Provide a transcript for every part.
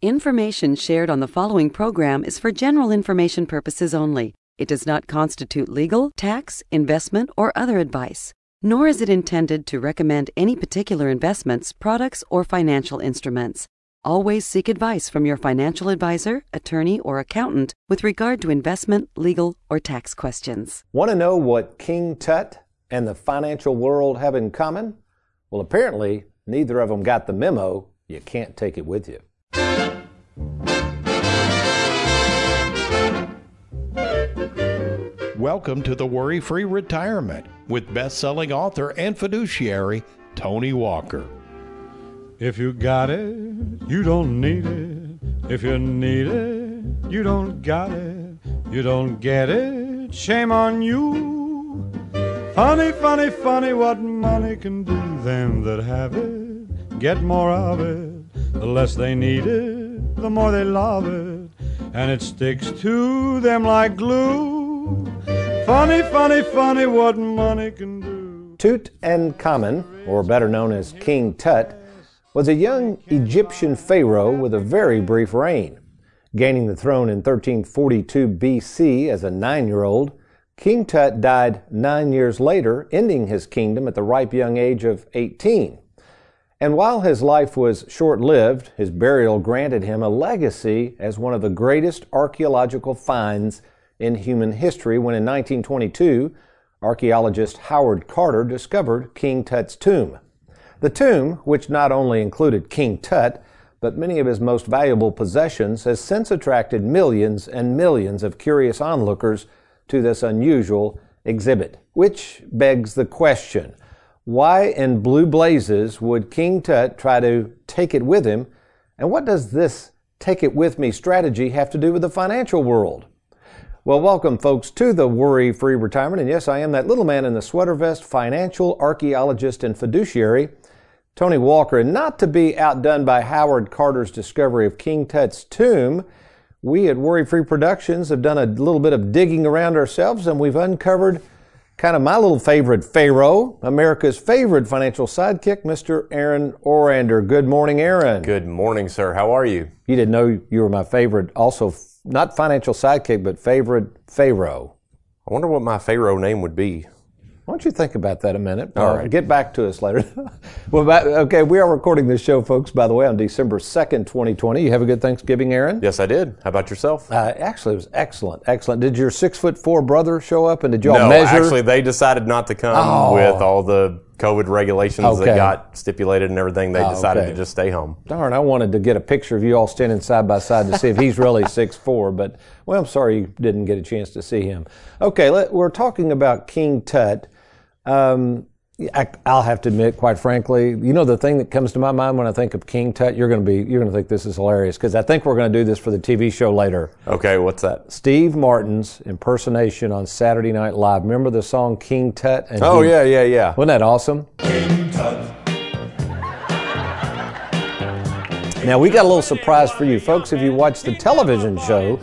Information shared on the following program is for general information purposes only. It does not constitute legal, tax, investment, or other advice, nor is it intended to recommend any particular investments, products, or financial instruments. Always seek advice from your financial advisor, attorney, or accountant with regard to investment, legal, or tax questions. Want to know what King Tut and the financial world have in common? Well, apparently, neither of them got the memo. You can't take it with you. Welcome to the Worry Free Retirement with best selling author and fiduciary Tony Walker. If you got it, you don't need it. If you need it, you don't got it. You don't get it, shame on you. Funny, funny, funny what money can do. Them that have it get more of it. The less they need it, the more they love it. And it sticks to them like glue. Funny, funny, funny what money can do. Tutankhamun, or better known as King Tut, was a young Egyptian pharaoh with a very brief reign. Gaining the throne in 1342 BC as a nine year old, King Tut died nine years later, ending his kingdom at the ripe young age of 18. And while his life was short lived, his burial granted him a legacy as one of the greatest archaeological finds in human history when in 1922, archaeologist Howard Carter discovered King Tut's tomb. The tomb, which not only included King Tut, but many of his most valuable possessions, has since attracted millions and millions of curious onlookers to this unusual exhibit. Which begs the question why in blue blazes would King Tut try to take it with him? And what does this take it with me strategy have to do with the financial world? Well, welcome, folks, to the Worry Free Retirement. And yes, I am that little man in the sweater vest, financial archaeologist and fiduciary, Tony Walker. And not to be outdone by Howard Carter's discovery of King Tut's tomb, we at Worry Free Productions have done a little bit of digging around ourselves and we've uncovered kind of my little favorite Pharaoh, America's favorite financial sidekick, Mr. Aaron Orander. Good morning, Aaron. Good morning, sir. How are you? You didn't know you were my favorite, also not financial sidekick, but favorite Pharaoh. I wonder what my Pharaoh name would be. Why don't you think about that a minute? All right. Get back to us later. well, okay, we are recording this show, folks, by the way, on December 2nd, 2020. You have a good Thanksgiving, Aaron? Yes, I did. How about yourself? Uh, actually, it was excellent. Excellent. Did your six foot four brother show up and did y'all no, measure? actually, they decided not to come Oh. with all the COVID regulations Okay. that got stipulated and everything. They Oh, decided okay. to just stay home. Darn, I wanted to get a picture of you all standing side by side to see if he's really six four, but well, I'm sorry you didn't get a chance to see him. Okay, let, we're talking about King Tut. Um, I, I'll have to admit, quite frankly, you know the thing that comes to my mind when I think of King Tut. You're going to be, you're going to think this is hilarious because I think we're going to do this for the TV show later. Okay, what's that? Steve Martin's impersonation on Saturday Night Live. Remember the song King Tut? And Oh, he- yeah, yeah, yeah. wasn't that awesome? King Tut. Now, we got a little surprise for you. Folks, if you watch the television show,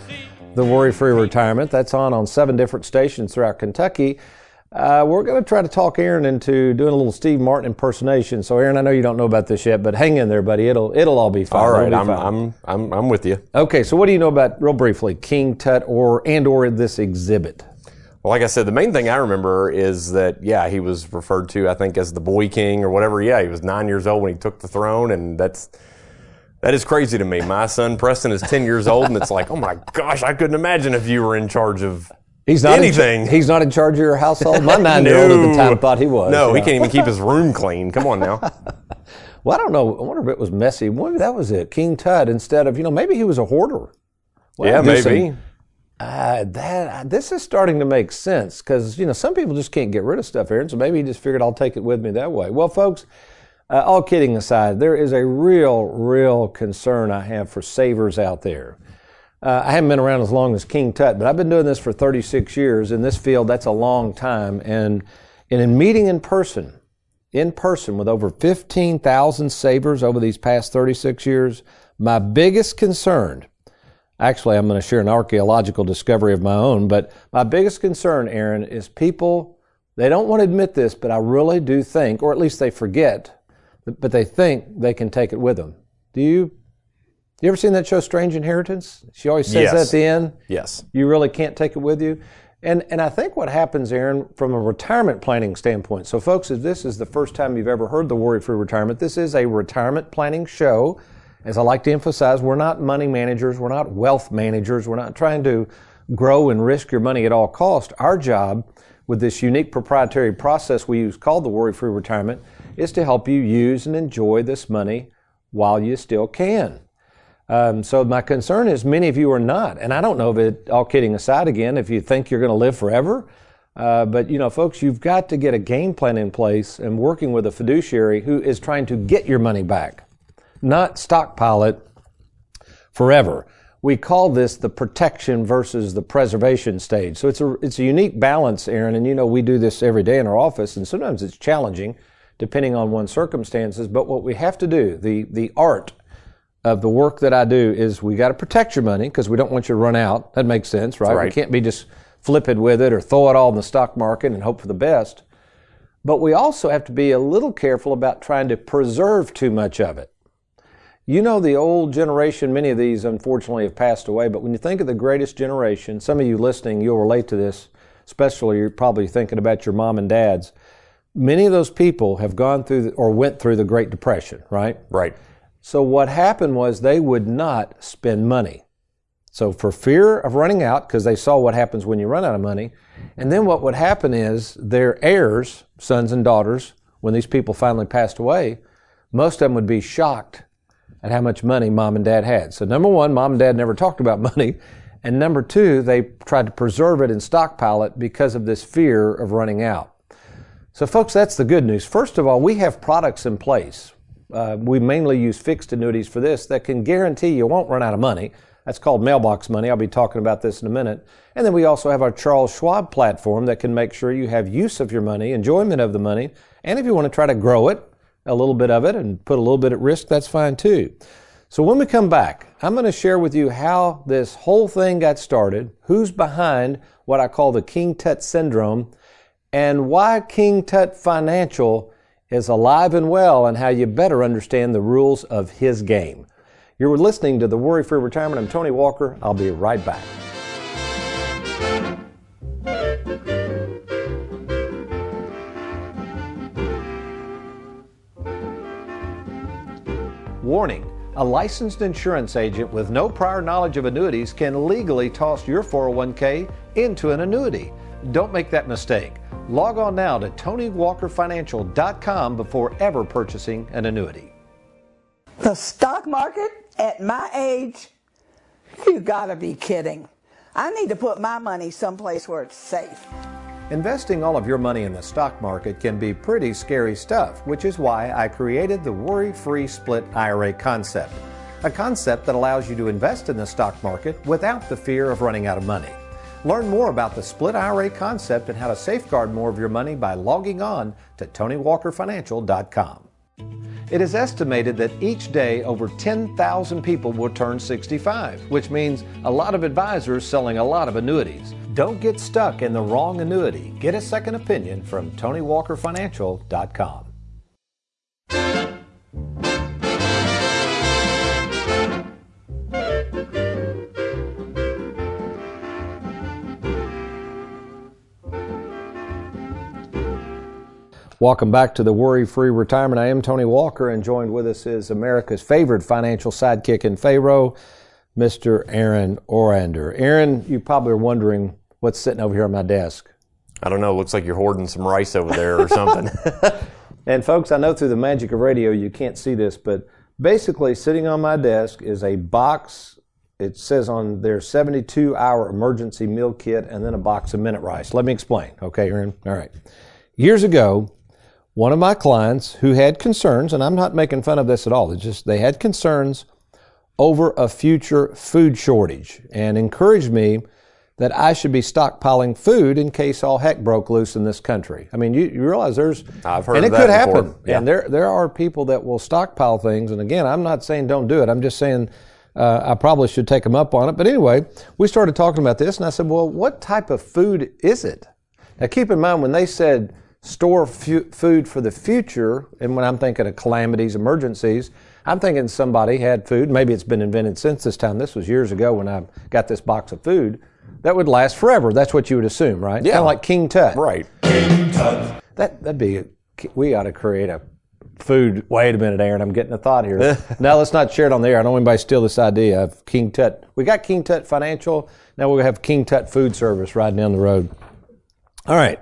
The Worry Free Retirement, that's on on seven different stations throughout Kentucky. Uh, we're going to try to talk Aaron into doing a little Steve Martin impersonation. So, Aaron, I know you don't know about this yet, but hang in there, buddy. It'll it'll all be fine. All right, I'm, fine. I'm, I'm, I'm with you. okay. So, what do you know about real briefly King Tut or and or this exhibit? Well, like I said, the main thing I remember is that, yeah, he was referred to, I think, as the boy king or whatever. Yeah, he was nine years old when he took the throne, and that's that is crazy to me. My son Preston is ten years old, and it's like, oh my gosh, I couldn't imagine if you were in charge of He's not in anything. he's not in charge of your household. My nine-year-old at the time thought he was. No, he Yeah. can't even keep his room clean. Come on now. Well, I don't know. I wonder if it was messy. Maybe that was it. King Tut instead of you know maybe he was a hoarder. Well, yeah, maybe. some- Uh, that this is starting to make sense because you know some people just can't get rid of stuff, Aaron. So maybe he just figured I'll take it with me that way. Well, folks, uh, all kidding aside, there is a real, real concern I have for savers out there. Uh, I haven't been around as long as King Tut, but I've been doing this for 36 years in this field. That's a long time, and and in meeting in person, in person with over 15,000 savers over these past 36 years, my biggest concern Actually, I'm going to share an archaeological discovery of my own, but my biggest concern, Aaron, is people, they don't want to admit this, but I really do think, or at least they forget, but they think they can take it with them. Do you, You ever seen that show, Strange Inheritance? She always says Yes. that at the end. Yes. You really can't take it with you. And, and I think what happens, Aaron, from a retirement planning standpoint. So, folks, if this is the first time you've ever heard the Worry Free Retirement, this is a retirement planning show. As I like to emphasize, we're not money managers, we're not wealth managers, we're not trying to grow and risk your money at all cost. Our job with this unique proprietary process we use called the Worry Free Retirement is to help you use and enjoy this money while you still can. Um, so my concern is many of you are not, and I don't know if it. All kidding aside, again, if you think you're going to live forever, uh, but you know, folks, you've got to get a game plan in place and working with a fiduciary who is trying to get your money back, not stockpile it forever. We call this the protection versus the preservation stage. So it's a it's a unique balance, Aaron, and you know we do this every day in our office, and sometimes it's challenging depending on one's circumstances. But what we have to do, the the art of the work that I do is we got to protect your money because we don't want you to run out. That makes sense, right? We can't be just flipping with it or throw it all in the stock market and hope for the best. But we also have to be a little careful about trying to preserve too much of it. You know, the old generation, many of these unfortunately have passed away, but when you think of the greatest generation, some of you listening, you'll relate to this, especially you're probably thinking about your mom and dads. Many of those people have gone through the, or went through the Great Depression, right? Right. So what happened was they would not spend money. So for fear of running out, because they saw what happens when you run out of money, and then what would happen is their heirs, sons and daughters, when these people finally passed away, most of them would be shocked at how much money mom and dad had. So number one, mom and dad never talked about money. And number two, they tried to preserve it and stockpile it because of this fear of running out. So, folks, that's the good news. First of all, we have products in place. Uh, we mainly use fixed annuities for this that can guarantee you won't run out of money. That's called mailbox money. I'll be talking about this in a minute. And then we also have our Charles Schwab platform that can make sure you have use of your money, enjoyment of the money, and if you want to try to grow it, a little bit of it, and put a little bit at risk, that's fine too. So when we come back, I'm going to share with you how this whole thing got started, who's behind what I call the King Tut syndrome, and why King Tut Financial is alive and well, and how you better understand the rules of his game. You're listening to the Worry Free Retirement. I'm Tony Walker. I'll be right back. Warning a licensed insurance agent with no prior knowledge of annuities can legally toss your 401k into an annuity. Don't make that mistake. Log on now to TonyWalkerFinancial.com before ever purchasing an annuity. The stock market at my age? You gotta be kidding. I need to put my money someplace where it's safe. Investing all of your money in the stock market can be pretty scary stuff, which is why I created the Worry Free Split IRA concept. A concept that allows you to invest in the stock market without the fear of running out of money. Learn more about the Split IRA concept and how to safeguard more of your money by logging on to TonyWalkerFinancial.com. It is estimated that each day over 10,000 people will turn 65, which means a lot of advisors selling a lot of annuities. Don't get stuck in the wrong annuity. Get a second opinion from TonyWalkerFinancial.com. Welcome back to the Worry Free Retirement. I am Tony Walker, and joined with us is America's favorite financial sidekick in Pharaoh, Mr. Aaron Orander. Aaron, you probably are wondering what's sitting over here on my desk. I don't know. Looks like you're hoarding some rice over there or something. And folks, I know through the magic of radio you can't see this, but basically sitting on my desk is a box. It says on there 72 hour emergency meal kit and then a box of minute rice. Let me explain. Okay, Aaron? All right. Years ago, one of my clients who had concerns, and I'm not making fun of this at all, it's just they had concerns over a future food shortage and encouraged me that I should be stockpiling food in case all heck broke loose in this country. I mean, you, you realize there's, I've heard and it could happen. Yeah. And there, there are people that will stockpile things. And again, I'm not saying don't do it. I'm just saying uh, I probably should take them up on it. But anyway, we started talking about this, and I said, well, what type of food is it? Now, keep in mind when they said store food for the future, and when I'm thinking of calamities, emergencies, I'm thinking somebody had food. Maybe it's been invented since this time. This was years ago when I got this box of food that would last forever. That's what you would assume, right? Yeah. Kind of like King Tut. Right. King Tut. That that'd be. A, we ought to create a food. Wait a minute, Aaron. I'm getting a thought here. now let's not share it on the air. I don't want anybody steal this idea of King Tut. We got King Tut Financial. Now we'll have King Tut Food Service riding down the road. All right.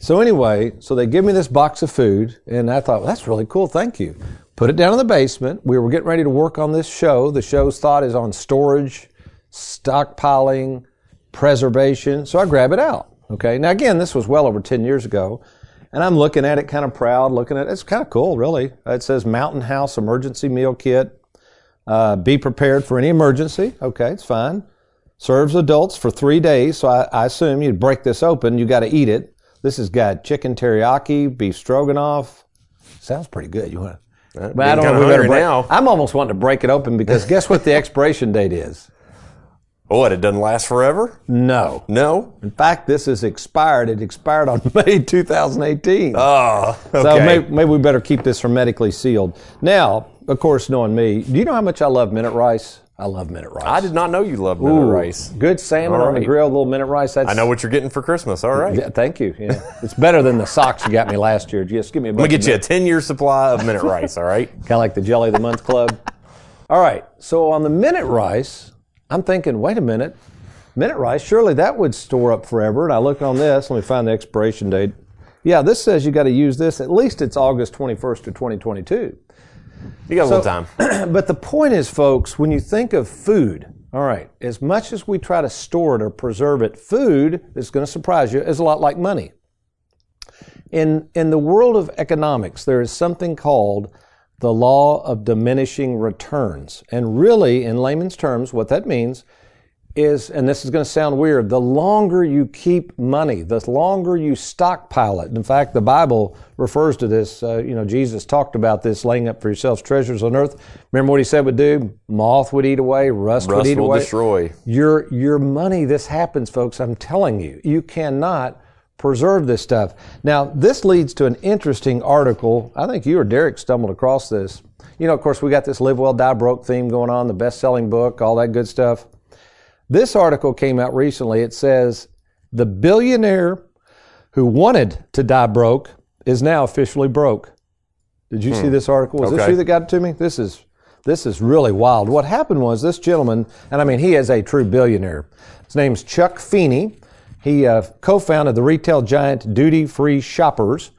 So anyway, so they give me this box of food, and I thought well, that's really cool. Thank you. Put it down in the basement. We were getting ready to work on this show. The show's thought is on storage, stockpiling, preservation. So I grab it out. Okay. Now again, this was well over 10 years ago. And I'm looking at it kind of proud, looking at it. It's kind of cool, really. It says Mountain House Emergency Meal Kit. Uh, be prepared for any emergency. Okay, it's fine. Serves adults for three days. So I, I assume you break this open, you got to eat it. This has got chicken teriyaki, beef stroganoff. Sounds pretty good. You want? Uh, being kinda if better break- now. I'm almost wanting to break it open because guess what the expiration date is? What? It doesn't last forever? No. No. In fact, this is expired. It expired on May 2018. Oh. Okay. So maybe, maybe we better keep this hermetically sealed. Now, of course, knowing me, do you know how much I love minute rice? I love minute rice. I did not know you loved minute Ooh, rice. Good salmon All on the right. grill, little minute rice. That's, I know what you're getting for Christmas. All right. Yeah, thank you. Yeah. it's better than the socks you got me last year. Just give me a I'm gonna get you a 10 year supply of minute rice. All right. Kind of like the Jelly of the Month Club. All right. So on the minute rice, I'm thinking, wait a minute. Minute rice, surely that would store up forever. And I look on this, let me find the expiration date. Yeah, this says you got to use this. At least it's August 21st of 2022. You got a little time. but the point is, folks, when you think of food, all right, as much as we try to store it or preserve it, food is going to surprise you, is a lot like money. In, in the world of economics, there is something called the law of diminishing returns. And really, in layman's terms, what that means is, and this is going to sound weird, the longer you keep money, the longer you stockpile it. In fact, the Bible refers to this. Uh, you know, Jesus talked about this laying up for yourselves treasures on earth. Remember what he said would do? Moth would eat away, rust, would Rust eat will away. destroy. Your your money. This happens, folks. I'm telling you, you cannot preserve this stuff. Now, this leads to an interesting article. I think you or Derek stumbled across this. You know, of course, we got this live well, die broke theme going on, the best-selling book, all that good stuff. This article came out recently. It says the billionaire who wanted to die broke is now officially broke. Did you see this article? Was this Okay. you that got it to me? This is this is really wild. What happened was this gentleman, and I mean he is a true billionaire. His name's Chuck Feeney. He uh, co-founded the retail giant Duty Free Shoppers,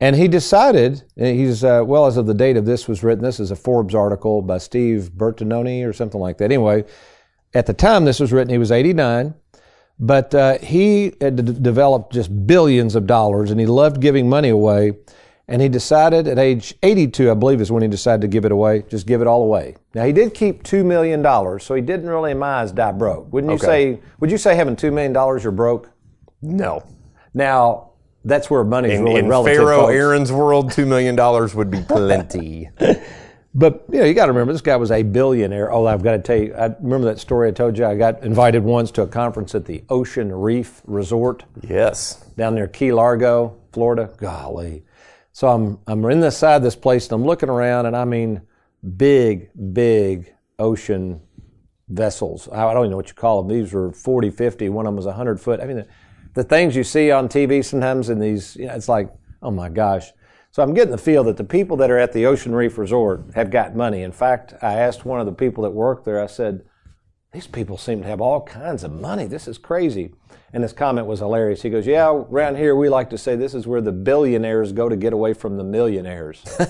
and he decided he's uh, well as of the date of this was written. This is a Forbes article by Steve Bertinoni or something like that. Anyway, at the time this was written, he was 89. But uh, he had d- developed just billions of dollars and he loved giving money away. And he decided at age 82, I believe is when he decided to give it away, just give it all away. Now he did keep $2 million, so he didn't really in my eyes die broke. Wouldn't you Okay. say, would you say having $2 million you're broke? No. Now, that's where money's In, really in relative. Pharaoh folks. Aaron's world, $2 million would be plenty. But you know, you got to remember this guy was a billionaire. Oh, I've got to tell you, I remember that story I told you. I got invited once to a conference at the Ocean Reef Resort yes. down near Key Largo, Florida. Golly. So I'm I'm in the side of this place and I'm looking around and I mean big, big ocean vessels. I don't even know what you call them. These were 40, 50. One of them was 100 foot. I mean, the, the things you see on TV sometimes in these, you know, it's like, oh my gosh. So I'm getting the feel that the people that are at the Ocean Reef Resort have got money. In fact, I asked one of the people that worked there, I said, these people seem to have all kinds of money. This is crazy. And his comment was hilarious. He goes, Yeah, around here we like to say this is where the billionaires go to get away from the millionaires. I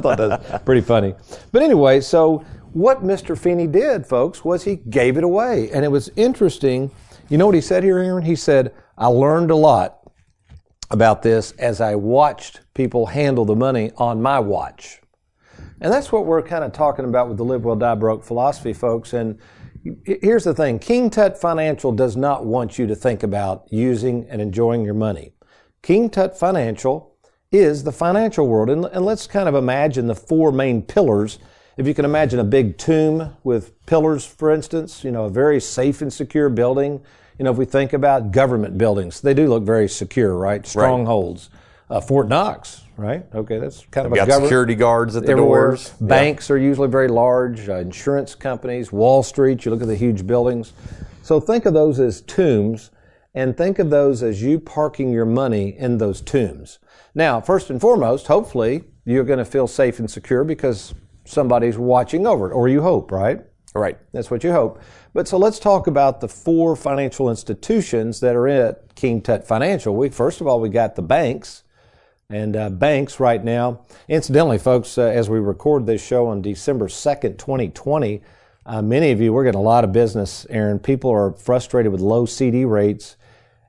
thought that was pretty funny. But anyway, so what Mr. Feeney did, folks, was he gave it away. And it was interesting. You know what he said here, Aaron? He said, I learned a lot about this as I watched people handle the money on my watch. And that's what we're kind of talking about with the Live Well, Die Broke philosophy, folks. And here's the thing King Tut Financial does not want you to think about using and enjoying your money. King Tut Financial is the financial world. And, and let's kind of imagine the four main pillars. If you can imagine a big tomb with pillars, for instance, you know, a very safe and secure building. You know, if we think about government buildings, they do look very secure, right? Strongholds. Uh, Fort Knox, right? Okay, that's kind of We've a got government. security guards at the everywhere. doors. Yeah. Banks are usually very large, uh, insurance companies, Wall Street, you look at the huge buildings. So think of those as tombs and think of those as you parking your money in those tombs. Now, first and foremost, hopefully you're going to feel safe and secure because somebody's watching over it, or you hope, right? Right. That's what you hope. But so let's talk about the four financial institutions that are at King Tut Financial. We first of all we got the banks, and uh, banks right now. Incidentally, folks, uh, as we record this show on December second, twenty twenty, uh, many of you we're getting a lot of business. Aaron, people are frustrated with low CD rates,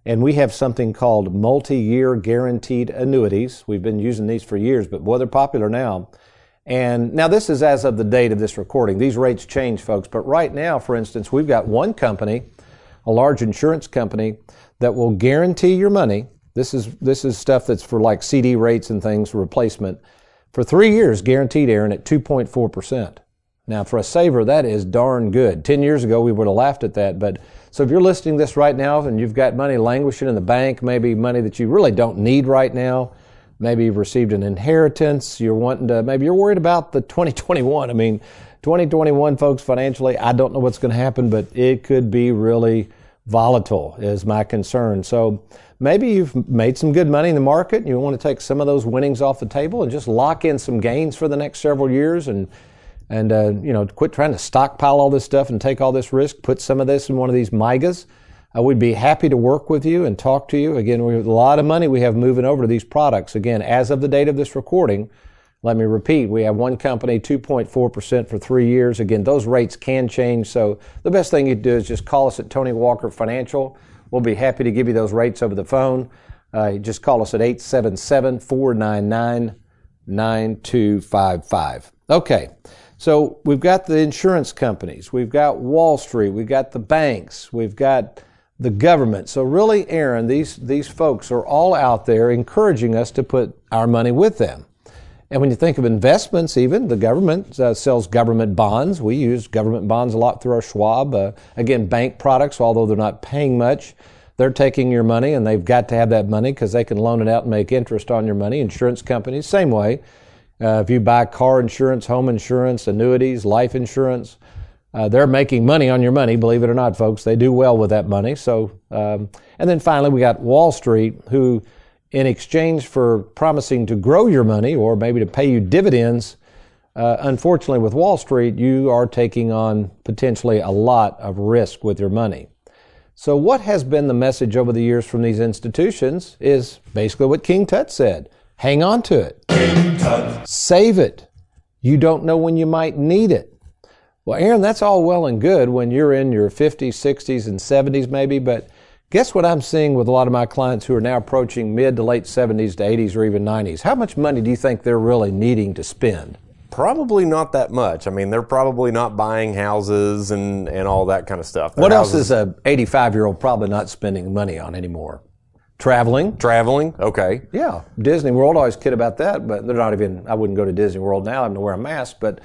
and we have something called multi-year guaranteed annuities. We've been using these for years, but boy, they're popular now. And now this is as of the date of this recording. These rates change, folks. But right now, for instance, we've got one company, a large insurance company, that will guarantee your money. This is this is stuff that's for like CD rates and things replacement for three years, guaranteed, Aaron, at 2.4 percent. Now, for a saver, that is darn good. Ten years ago, we would have laughed at that. But so if you're listening this right now and you've got money languishing in the bank, maybe money that you really don't need right now, maybe you've received an inheritance, you're wanting to, maybe you're worried about the 2021. I mean, 2021, folks, financially, I don't know what's going to happen, but it could be really volatile, is my concern. So maybe you've made some good money in the market and you want to take some of those winnings off the table and just lock in some gains for the next several years and and uh, you know quit trying to stockpile all this stuff and take all this risk. Put some of this in one of these MYGAs. Uh, we'd be happy to work with you and talk to you. Again, we have a lot of money we have moving over to these products. Again, as of the date of this recording, let me repeat, we have one company, 2.4% for three years. Again, those rates can change. So the best thing you do is just call us at Tony Walker Financial. We'll be happy to give you those rates over the phone. Uh, just call us at 877 499 9255. Okay. So we've got the insurance companies, we've got Wall Street, we've got the banks, we've got the government. So really, Aaron, these, these folks are all out there encouraging us to put our money with them. And when you think of investments, even the government uh, sells government bonds. We use government bonds a lot through our Schwab. Uh, again, bank products, although they're not paying much, they're taking your money and they've got to have that money because they can loan it out and make interest on your money. Insurance companies, same way. Uh, if you buy car insurance, home insurance, annuities, life insurance, uh, they're making money on your money, believe it or not, folks. They do well with that money. So, um, and then finally, we got Wall Street, who, in exchange for promising to grow your money or maybe to pay you dividends, uh, unfortunately, with Wall Street, you are taking on potentially a lot of risk with your money. So, what has been the message over the years from these institutions is basically what King Tut said hang on to it. Save it. You don't know when you might need it. Well, Aaron, that's all well and good when you're in your 50s, 60s, and 70s, maybe, but guess what I'm seeing with a lot of my clients who are now approaching mid to late 70s to 80s or even 90s? How much money do you think they're really needing to spend? Probably not that much. I mean, they're probably not buying houses and, and all that kind of stuff. Their What else houses- is a 85 year old probably not spending money on anymore? Traveling. traveling? Okay. Yeah, Disney World. I always kid about that, but they're not even. I wouldn't go to Disney World now. I'm going to wear a mask. But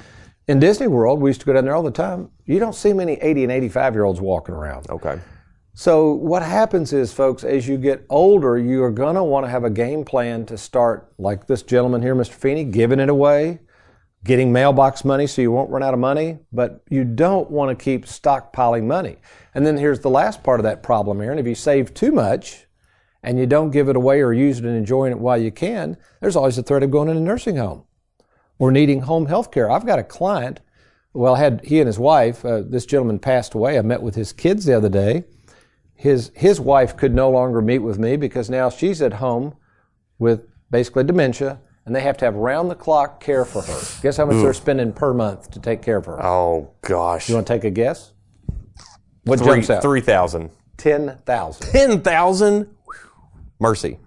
in Disney World, we used to go down there all the time. You don't see many 80 and 85 year olds walking around. Okay. So what happens is, folks, as you get older, you are going to want to have a game plan to start, like this gentleman here, Mr. Feeney, giving it away, getting mailbox money so you won't run out of money, but you don't want to keep stockpiling money. And then here's the last part of that problem, Aaron. If you save too much and you don't give it away or use it and enjoying it while you can, there's always the threat of going in a nursing home or needing home health care. I've got a client, well, had he and his wife, uh, this gentleman passed away. I met with his kids the other day. His, his wife could no longer meet with me because now she's at home with basically dementia and they have to have round the clock care for her. Guess how much they're spending per month to take care of her? Oh gosh. You want to take a guess? What Three jumps out? three thousand. 10,000. Ten thousand. Mercy.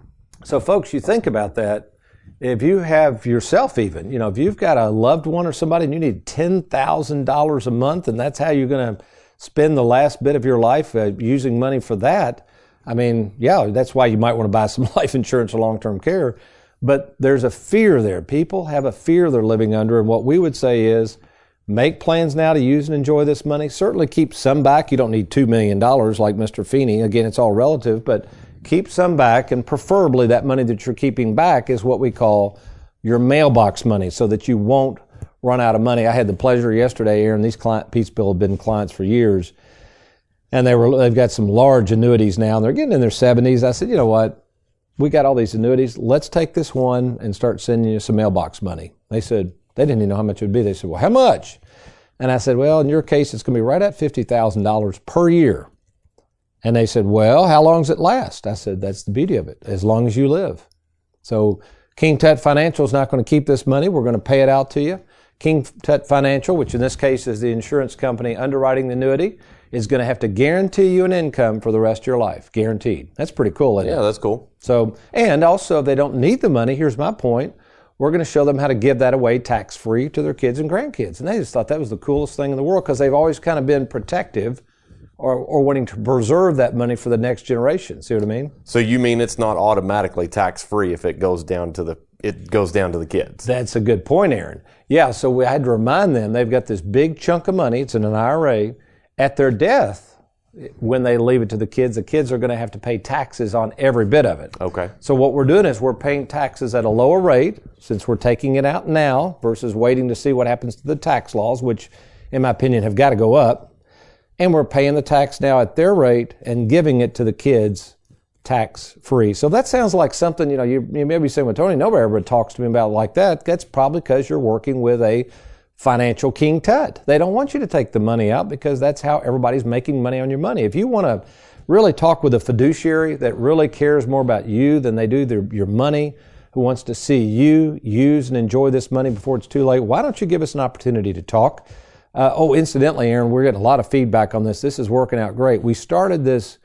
So, folks, you think about that. If you have yourself, even, you know, if you've got a loved one or somebody and you need $10,000 a month and that's how you're going to spend the last bit of your life uh, using money for that, I mean, yeah, that's why you might want to buy some life insurance or long term care. But there's a fear there. People have a fear they're living under. And what we would say is make plans now to use and enjoy this money. Certainly keep some back. You don't need $2 million like Mr. Feeney. Again, it's all relative, but keep some back. And preferably that money that you're keeping back is what we call your mailbox money so that you won't run out of money. I had the pleasure yesterday, Aaron. These client Peaceville have been clients for years, and they were they've got some large annuities now. And they're getting in their seventies. I said, you know what? We got all these annuities. Let's take this one and start sending you some mailbox money. They said they didn't even know how much it would be. They said, well, how much? And I said, well, in your case, it's going to be right at fifty thousand dollars per year. And they said, well, how long does it last? I said, that's the beauty of it, as long as you live. So King Tut Financial is not going to keep this money. We're going to pay it out to you. King Tut Financial, which in this case is the insurance company underwriting the annuity, is going to have to guarantee you an income for the rest of your life. Guaranteed. That's pretty cool, isn't Yeah, it? that's cool. So, and also, if they don't need the money, here's my point. We're going to show them how to give that away tax free to their kids and grandkids. And they just thought that was the coolest thing in the world because they've always kind of been protective or, or wanting to preserve that money for the next generation. See what I mean? So you mean it's not automatically tax free if it goes down to the it goes down to the kids? That's a good point, Aaron. Yeah, so we had to remind them they've got this big chunk of money. It's in an IRA. At their death, when they leave it to the kids, the kids are going to have to pay taxes on every bit of it. Okay. So what we're doing is we're paying taxes at a lower rate since we're taking it out now versus waiting to see what happens to the tax laws, which, in my opinion, have got to go up. And we're paying the tax now at their rate and giving it to the kids tax free. So that sounds like something, you know, you, you may be saying, well, Tony, nobody ever talks to me about like that. That's probably because you're working with a financial king tut. They don't want you to take the money out because that's how everybody's making money on your money. If you want to really talk with a fiduciary that really cares more about you than they do their, your money, who wants to see you use and enjoy this money before it's too late, why don't you give us an opportunity to talk? Uh, oh, incidentally, Aaron, we're getting a lot of feedback on this. This is working out great. We started this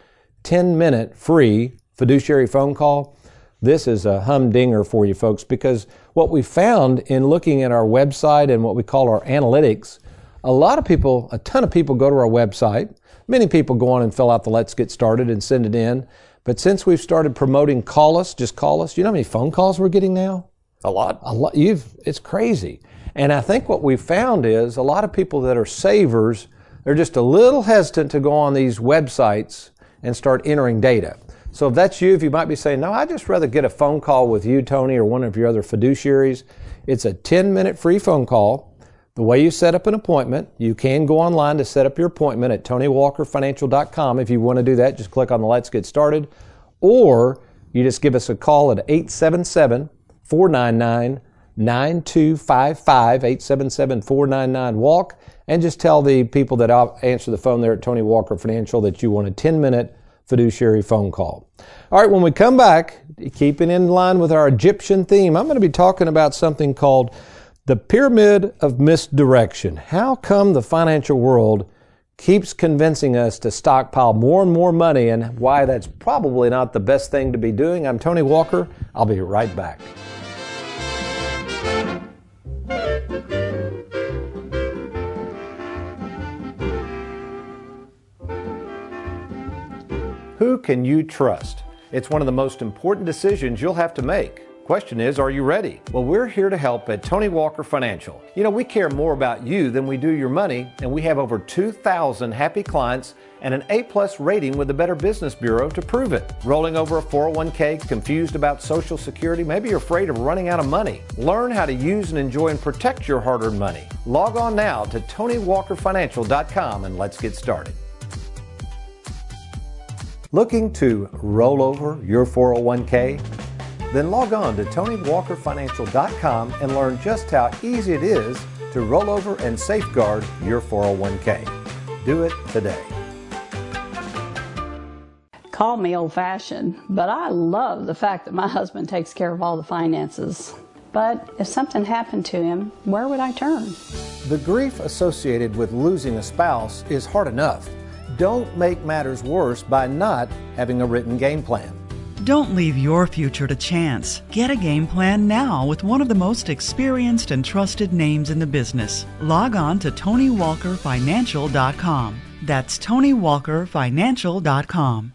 10 minute free fiduciary phone call. This is a humdinger for you folks because what we found in looking at our website and what we call our analytics, a lot of people, a ton of people go to our website. Many people go on and fill out the Let's Get Started and send it in. But since we've started promoting call us, just call us, you know how many phone calls we're getting now? A lot. a lot you've it's crazy and i think what we've found is a lot of people that are savers they're just a little hesitant to go on these websites and start entering data. So if that's you if you might be saying no i'd just rather get a phone call with you tony or one of your other fiduciaries it's a 10 minute free phone call. The way you set up an appointment you can go online to set up your appointment at tonywalkerfinancial.com if you want to do that just click on the let's get started or you just give us a call at 877 499 9255 877 499 walk and just tell the people that answer the phone there at Tony Walker Financial that you want a 10 minute fiduciary phone call. All right, when we come back, keeping in line with our Egyptian theme, I'm going to be talking about something called the pyramid of misdirection. How come the financial world keeps convincing us to stockpile more and more money and why that's probably not the best thing to be doing? I'm Tony Walker. I'll be right back. Who can you trust? It's one of the most important decisions you'll have to make. Question is, are you ready? Well, we're here to help at Tony Walker Financial. You know, we care more about you than we do your money, and we have over 2,000 happy clients and an A plus rating with the Better Business Bureau to prove it. Rolling over a 401k, confused about Social Security, maybe you're afraid of running out of money. Learn how to use and enjoy and protect your hard earned money. Log on now to TonyWalkerFinancial.com and let's get started. Looking to roll over your 401k? Then log on to TonyWalkerFinancial.com and learn just how easy it is to roll over and safeguard your 401k. Do it today. Call me old fashioned, but I love the fact that my husband takes care of all the finances. But if something happened to him, where would I turn? The grief associated with losing a spouse is hard enough. Don't make matters worse by not having a written game plan. Don't leave your future to chance. Get a game plan now with one of the most experienced and trusted names in the business. Log on to TonyWalkerFinancial.com. That's TonyWalkerFinancial.com.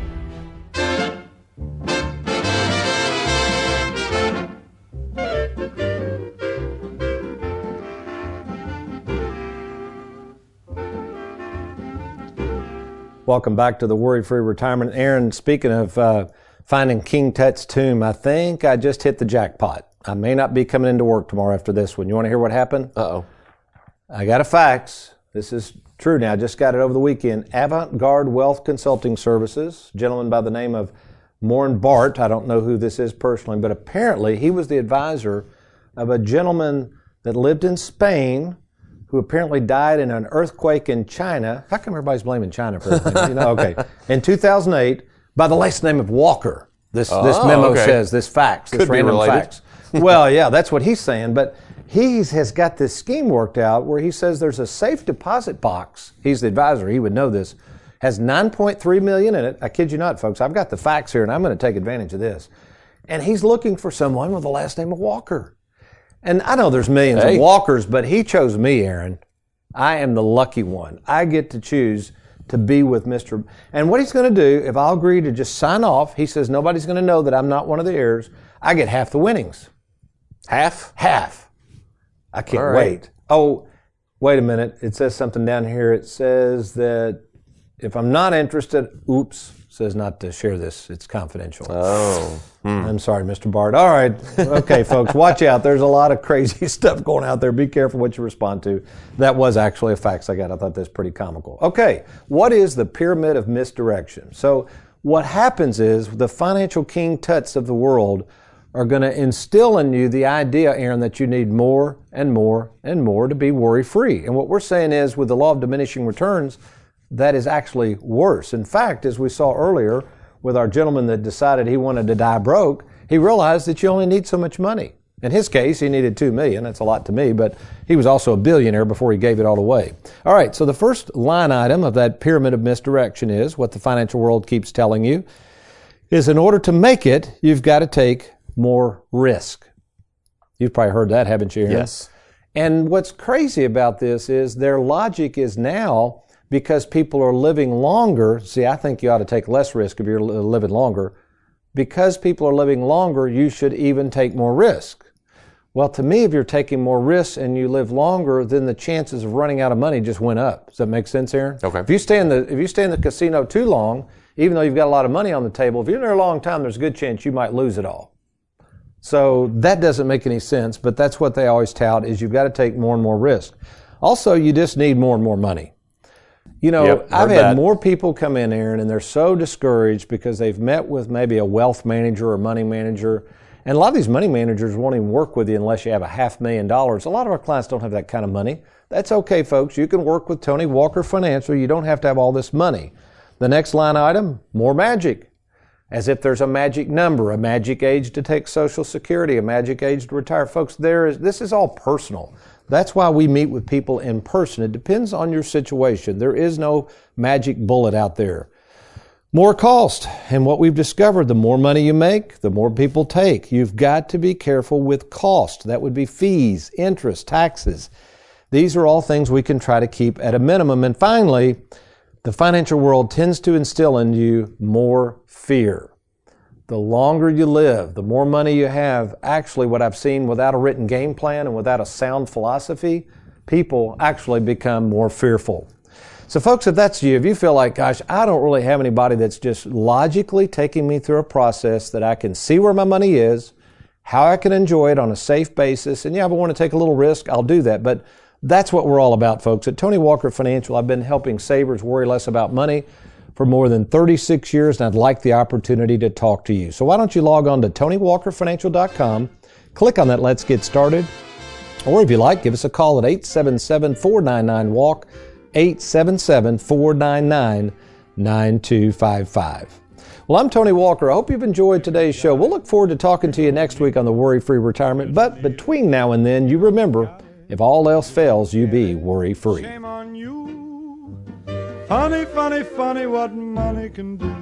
Welcome back to the Worry Free Retirement. Aaron, speaking of uh, finding King Tut's tomb, I think I just hit the jackpot. I may not be coming into work tomorrow after this one. You want to hear what happened? Uh oh. I got a fax. This is true now. I just got it over the weekend. Avant Garde Wealth Consulting Services, gentleman by the name of Morn Bart. I don't know who this is personally, but apparently he was the advisor of a gentleman that lived in Spain who apparently died in an earthquake in China. How come everybody's blaming China for everything? you know, okay. In 2008, by the last name of Walker. This this Oh, memo okay. says this fax, this Could be random related. well, yeah, that's what he's saying. But he has got this scheme worked out where he says there's a safe deposit box. He's the advisor. He would know this. Has 9.3 million in it. I kid you not, folks. I've got the facts here, and I'm going to take advantage of this. And he's looking for someone with the last name of Walker. And I know there's millions Hey. of Walkers, but he chose me, Aaron. I am the lucky one. I get to choose to be with Mr. And what he's going to do, if I'll agree to just sign off, he says nobody's going to know that I'm not one of the heirs. I get half the winnings. Half? Half. I can't right. wait. Oh, wait a minute. It says something down here. It says that if I'm not interested, oops, says not to share this. It's confidential. Oh. Hmm. I'm sorry, Mr. Bart. All right. Okay, folks, watch out. There's a lot of crazy stuff going out there. Be careful what you respond to. That was actually a fax I got. I thought that's pretty comical. Okay, what is the pyramid of misdirection? So, what happens is the financial king tuts of the world are going to instill in you the idea, Aaron, that you need more and more and more to be worry free. And what we're saying is, with the law of diminishing returns, that is actually worse. In fact, as we saw earlier with our gentleman that decided he wanted to die broke, he realized that you only need so much money. In his case, he needed two million. That's a lot to me, but he was also a billionaire before he gave it all away. All right, so the first line item of that pyramid of misdirection is what the financial world keeps telling you is in order to make it, you've got to take more risk. You've probably heard that, haven't you? Aaron? Yes. And what's crazy about this is their logic is now because people are living longer. See, I think you ought to take less risk if you're living longer. Because people are living longer, you should even take more risk. Well, to me, if you're taking more risks and you live longer, then the chances of running out of money just went up. Does that make sense, Aaron? Okay. If you stay in the if you stay in the casino too long, even though you've got a lot of money on the table, if you're in there a long time, there's a good chance you might lose it all. So that doesn't make any sense, but that's what they always tout is you've got to take more and more risk. Also, you just need more and more money. You know, Yep, I've had that. more people come in, Aaron, and they're so discouraged because they've met with maybe a wealth manager or money manager. And a lot of these money managers won't even work with you unless you have a half million dollars. A lot of our clients don't have that kind of money. That's okay, folks. You can work with Tony Walker Financial. You don't have to have all this money. The next line item, more magic as if there's a magic number, a magic age to take Social Security, a magic age to retire. Folks, there is this is all personal. That's why we meet with people in person. It depends on your situation. There is no magic bullet out there. More cost. And what we've discovered, the more money you make, the more people take. You've got to be careful with cost. That would be fees, interest, taxes. These are all things we can try to keep at a minimum. And finally, the financial world tends to instill in you more fear. The longer you live, the more money you have. Actually, what I've seen without a written game plan and without a sound philosophy, people actually become more fearful. So, folks, if that's you, if you feel like, gosh, I don't really have anybody that's just logically taking me through a process that I can see where my money is, how I can enjoy it on a safe basis, and yeah, if I want to take a little risk, I'll do that. But that's what we're all about, folks. At Tony Walker Financial, I've been helping savers worry less about money for more than 36 years, and I'd like the opportunity to talk to you. So why don't you log on to TonyWalkerFinancial.com, click on that Let's Get Started, or if you like, give us a call at 877 499 WALK, 877 499 9255. Well, I'm Tony Walker. I hope you've enjoyed today's show. We'll look forward to talking to you next week on the Worry Free Retirement. But between now and then, you remember if all else fails, you be worry free. Funny, funny, funny what money can do.